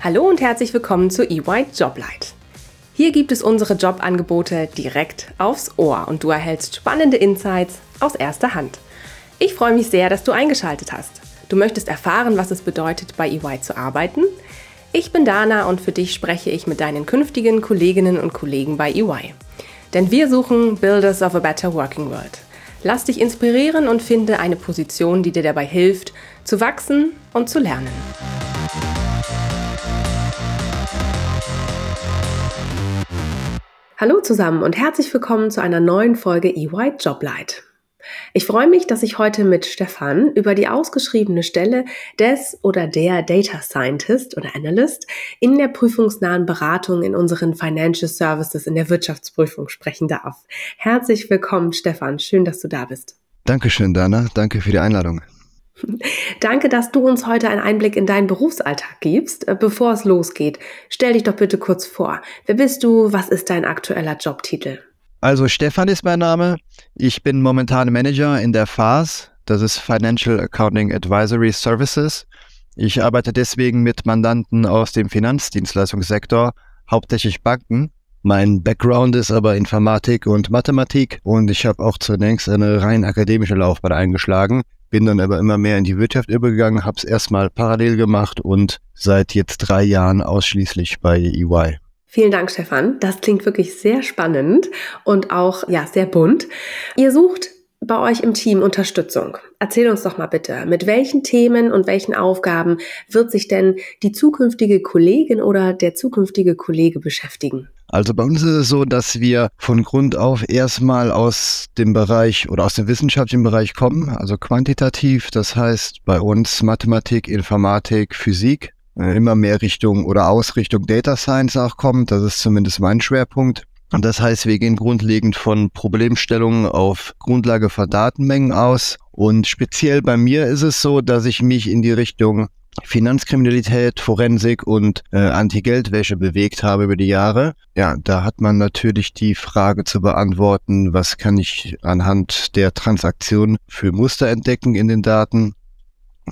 Hallo und herzlich willkommen zu EY Joblight. Hier gibt es unsere Jobangebote direkt aufs Ohr und du erhältst spannende Insights aus erster Hand. Ich freue mich sehr, dass du eingeschaltet hast. Du möchtest erfahren, was es bedeutet, bei EY zu arbeiten? Ich bin Dana und für dich spreche ich mit deinen künftigen Kolleginnen und Kollegen bei EY. Denn wir suchen Builders of a Better Working World. Lass dich inspirieren und finde eine Position, die dir dabei hilft, zu wachsen und zu lernen. Hallo zusammen und herzlich willkommen zu einer neuen Folge EY Joblight. Ich freue mich, dass ich heute mit Stefan über die ausgeschriebene Stelle des oder der Data Scientist oder Analyst in der prüfungsnahen Beratung in unseren Financial Services in der Wirtschaftsprüfung sprechen darf. Herzlich willkommen, Stefan. Schön, dass du da bist. Dankeschön, Dana. Danke für die Einladung. Danke, dass du uns heute einen Einblick in deinen Berufsalltag gibst. Äh, bevor es losgeht, stell dich doch bitte kurz vor. Wer bist du? Was ist dein aktueller Jobtitel? Also Stefan ist mein Name. Ich bin momentan Manager in der FAS. Das ist Financial Accounting Advisory Services. Ich arbeite deswegen mit Mandanten aus dem Finanzdienstleistungssektor, hauptsächlich Banken. Mein Background ist aber Informatik und Mathematik und ich habe auch zunächst eine rein akademische Laufbahn eingeschlagen bin dann aber immer mehr in die Wirtschaft übergegangen, habe es erstmal parallel gemacht und seit jetzt drei Jahren ausschließlich bei EY. Vielen Dank, Stefan. Das klingt wirklich sehr spannend und auch ja sehr bunt. Ihr sucht bei euch im Team Unterstützung. Erzähl uns doch mal bitte, mit welchen Themen und welchen Aufgaben wird sich denn die zukünftige Kollegin oder der zukünftige Kollege beschäftigen? Also bei uns ist es so, dass wir von Grund auf erstmal aus dem Bereich oder aus dem wissenschaftlichen Bereich kommen, also quantitativ, das heißt bei uns Mathematik, Informatik, Physik, immer mehr Richtung oder Ausrichtung Data Science auch kommt, das ist zumindest mein Schwerpunkt. Und das heißt, wir gehen grundlegend von Problemstellungen auf Grundlage von Datenmengen aus. Und speziell bei mir ist es so, dass ich mich in die Richtung Finanzkriminalität, Forensik und äh, Anti-Geldwäsche bewegt habe über die Jahre. Ja, da hat man natürlich die Frage zu beantworten, was kann ich anhand der Transaktion für Muster entdecken in den Daten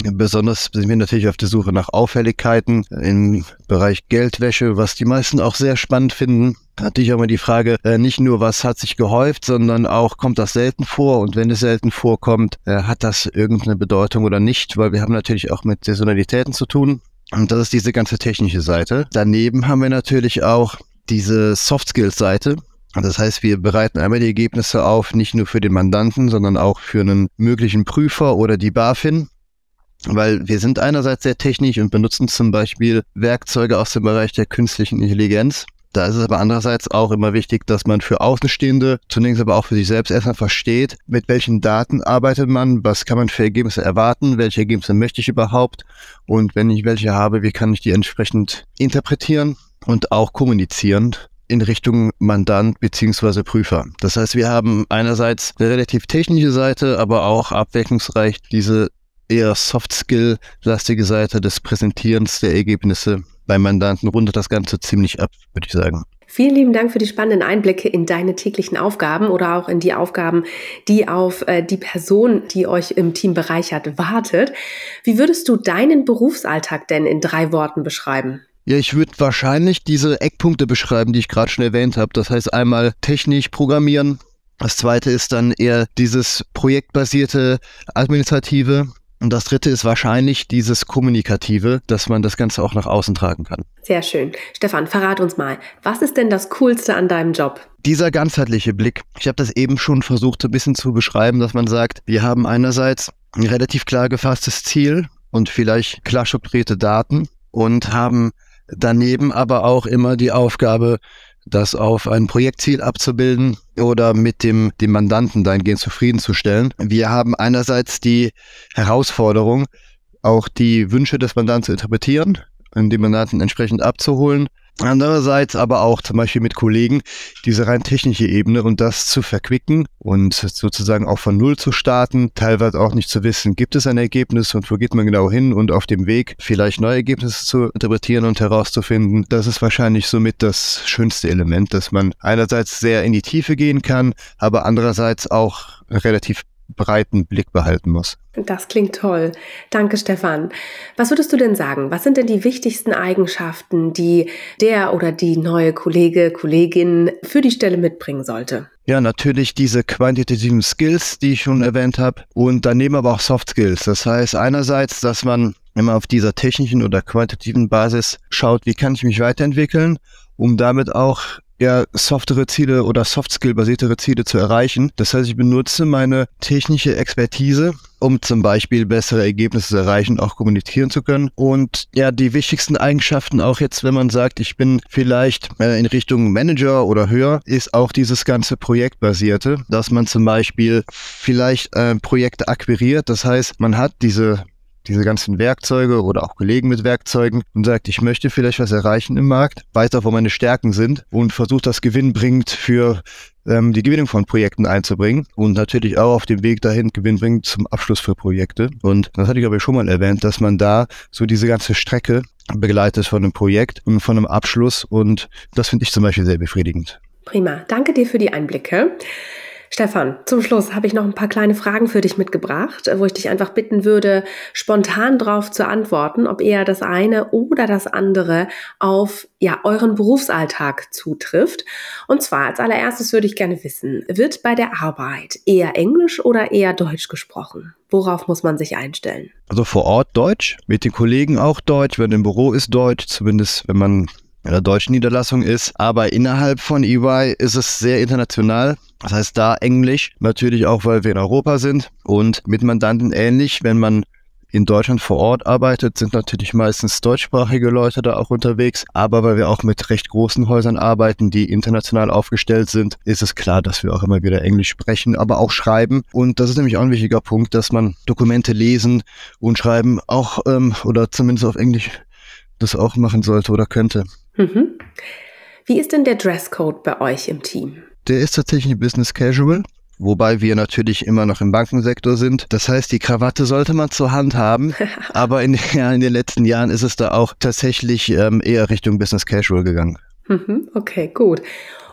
Besonders sind wir natürlich auf der Suche nach Auffälligkeiten im Bereich Geldwäsche, was die meisten auch sehr spannend finden. Natürlich auch mal die Frage, äh, nicht nur was hat sich gehäuft, sondern auch kommt das selten vor und wenn es selten vorkommt, äh, hat das irgendeine Bedeutung oder nicht, weil wir haben natürlich auch mit Saisonalitäten zu tun. Und das ist diese ganze technische Seite. Daneben haben wir natürlich auch diese Soft Skills Seite. Das heißt, wir bereiten einmal die Ergebnisse auf, nicht nur für den Mandanten, sondern auch für einen möglichen Prüfer oder die BaFin weil wir sind einerseits sehr technisch und benutzen zum Beispiel Werkzeuge aus dem Bereich der künstlichen Intelligenz. Da ist es aber andererseits auch immer wichtig, dass man für Außenstehende, zunächst aber auch für sich selbst erstmal versteht, mit welchen Daten arbeitet man, was kann man für Ergebnisse erwarten, welche Ergebnisse möchte ich überhaupt und wenn ich welche habe, wie kann ich die entsprechend interpretieren und auch kommunizieren in Richtung Mandant beziehungsweise Prüfer. Das heißt, wir haben einerseits eine relativ technische Seite, aber auch abwechslungsreich diese eher Soft-Skill-lastige Seite des Präsentierens der Ergebnisse beim Mandanten rundet das Ganze ziemlich ab, würde ich sagen. Vielen lieben Dank für die spannenden Einblicke in deine täglichen Aufgaben oder auch in die Aufgaben, die auf äh, die Person, die euch im Team bereichert, wartet. Wie würdest du deinen Berufsalltag denn in drei Worten beschreiben? Ja, ich würde wahrscheinlich diese Eckpunkte beschreiben, die ich gerade schon erwähnt habe. Das heißt einmal technisch programmieren. Das zweite ist dann eher dieses projektbasierte administrative. Und das dritte ist wahrscheinlich dieses Kommunikative, dass man das Ganze auch nach außen tragen kann. Sehr schön. Stefan, verrat uns mal, was ist denn das Coolste an deinem Job? Dieser ganzheitliche Blick. Ich habe das eben schon versucht, ein bisschen zu beschreiben, dass man sagt, wir haben einerseits ein relativ klar gefasstes Ziel und vielleicht klar strukturierte Daten und haben daneben aber auch immer die Aufgabe, das auf ein Projektziel abzubilden oder mit dem, dem Mandanten dahingehend zufriedenzustellen. Wir haben einerseits die Herausforderung, auch die Wünsche des Mandanten zu interpretieren, den Mandanten entsprechend abzuholen, Andererseits aber auch zum Beispiel mit Kollegen diese rein technische Ebene und das zu verquicken und sozusagen auch von Null zu starten, teilweise auch nicht zu wissen, gibt es ein Ergebnis und wo geht man genau hin und auf dem Weg vielleicht neue Ergebnisse zu interpretieren und herauszufinden. Das ist wahrscheinlich somit das schönste Element, dass man einerseits sehr in die Tiefe gehen kann, aber andererseits auch relativ breiten Blick behalten muss. Das klingt toll. Danke, Stefan. Was würdest du denn sagen? Was sind denn die wichtigsten Eigenschaften, die der oder die neue Kollege, Kollegin für die Stelle mitbringen sollte? Ja, natürlich diese quantitativen Skills, die ich schon erwähnt habe, und daneben aber auch Soft Skills. Das heißt einerseits, dass man immer auf dieser technischen oder quantitativen Basis schaut, wie kann ich mich weiterentwickeln, um damit auch ja, softere Ziele oder Soft-Skill-basiertere Ziele zu erreichen. Das heißt, ich benutze meine technische Expertise, um zum Beispiel bessere Ergebnisse zu erreichen, auch kommunizieren zu können. Und ja, die wichtigsten Eigenschaften, auch jetzt, wenn man sagt, ich bin vielleicht äh, in Richtung Manager oder höher, ist auch dieses ganze Projektbasierte, dass man zum Beispiel vielleicht äh, Projekte akquiriert. Das heißt, man hat diese diese ganzen Werkzeuge oder auch Kollegen mit Werkzeugen und sagt, ich möchte vielleicht was erreichen im Markt, weiß auch, wo meine Stärken sind und versucht das gewinnbringend für ähm, die Gewinnung von Projekten einzubringen und natürlich auch auf dem Weg dahin gewinnbringend zum Abschluss für Projekte. Und das hatte ich aber schon mal erwähnt, dass man da so diese ganze Strecke begleitet von einem Projekt und von einem Abschluss und das finde ich zum Beispiel sehr befriedigend. Prima, danke dir für die Einblicke. Stefan, zum Schluss habe ich noch ein paar kleine Fragen für dich mitgebracht, wo ich dich einfach bitten würde, spontan drauf zu antworten, ob eher das eine oder das andere auf ja, euren Berufsalltag zutrifft. Und zwar als allererstes würde ich gerne wissen, wird bei der Arbeit eher Englisch oder eher Deutsch gesprochen? Worauf muss man sich einstellen? Also vor Ort Deutsch, mit den Kollegen auch Deutsch, wenn im Büro ist Deutsch, zumindest wenn man deutschen Niederlassung ist. Aber innerhalb von EY ist es sehr international. Das heißt da Englisch, natürlich auch, weil wir in Europa sind und mit Mandanten ähnlich. Wenn man in Deutschland vor Ort arbeitet, sind natürlich meistens deutschsprachige Leute da auch unterwegs. Aber weil wir auch mit recht großen Häusern arbeiten, die international aufgestellt sind, ist es klar, dass wir auch immer wieder Englisch sprechen, aber auch schreiben. Und das ist nämlich auch ein wichtiger Punkt, dass man Dokumente lesen und schreiben auch ähm, oder zumindest auf Englisch das auch machen sollte oder könnte. Mhm. Wie ist denn der Dresscode bei euch im Team? Der ist tatsächlich Business Casual. Wobei wir natürlich immer noch im Bankensektor sind. Das heißt, die Krawatte sollte man zur Hand haben. aber in, ja, in den letzten Jahren ist es da auch tatsächlich ähm, eher Richtung Business Casual gegangen. Mhm, okay, gut.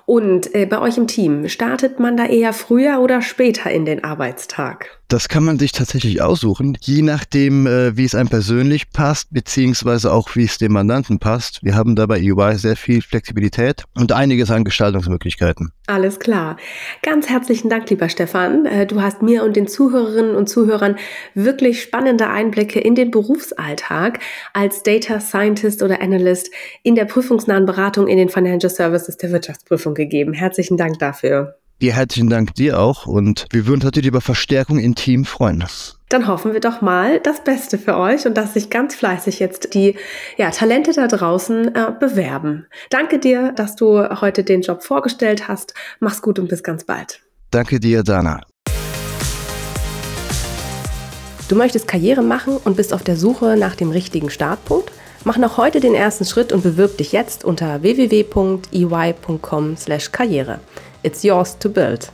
Und äh, bei euch im Team, startet man da eher früher oder später in den Arbeitstag? Das kann man sich tatsächlich aussuchen, je nachdem, äh, wie es einem persönlich passt, beziehungsweise auch wie es dem Mandanten passt. Wir haben da bei EY sehr viel Flexibilität und einiges an Gestaltungsmöglichkeiten. Alles klar. Ganz herzlichen Dank, lieber Stefan. Äh, du hast mir und den Zuhörerinnen und Zuhörern wirklich spannende Einblicke in den Berufsalltag als Data Scientist oder Analyst in der prüfungsnahen Beratung in den Financial Services der Wirtschaftsprüfung gegeben. Herzlichen Dank dafür. Dir herzlichen Dank dir auch und wir würden natürlich über Verstärkung im Team freuen. Dann hoffen wir doch mal das Beste für euch und dass sich ganz fleißig jetzt die ja, Talente da draußen äh, bewerben. Danke dir, dass du heute den Job vorgestellt hast. Mach's gut und bis ganz bald. Danke dir, Dana. Du möchtest Karriere machen und bist auf der Suche nach dem richtigen Startpunkt? Mach noch heute den ersten Schritt und bewirb dich jetzt unter www.ey.com/karriere. It's yours to build.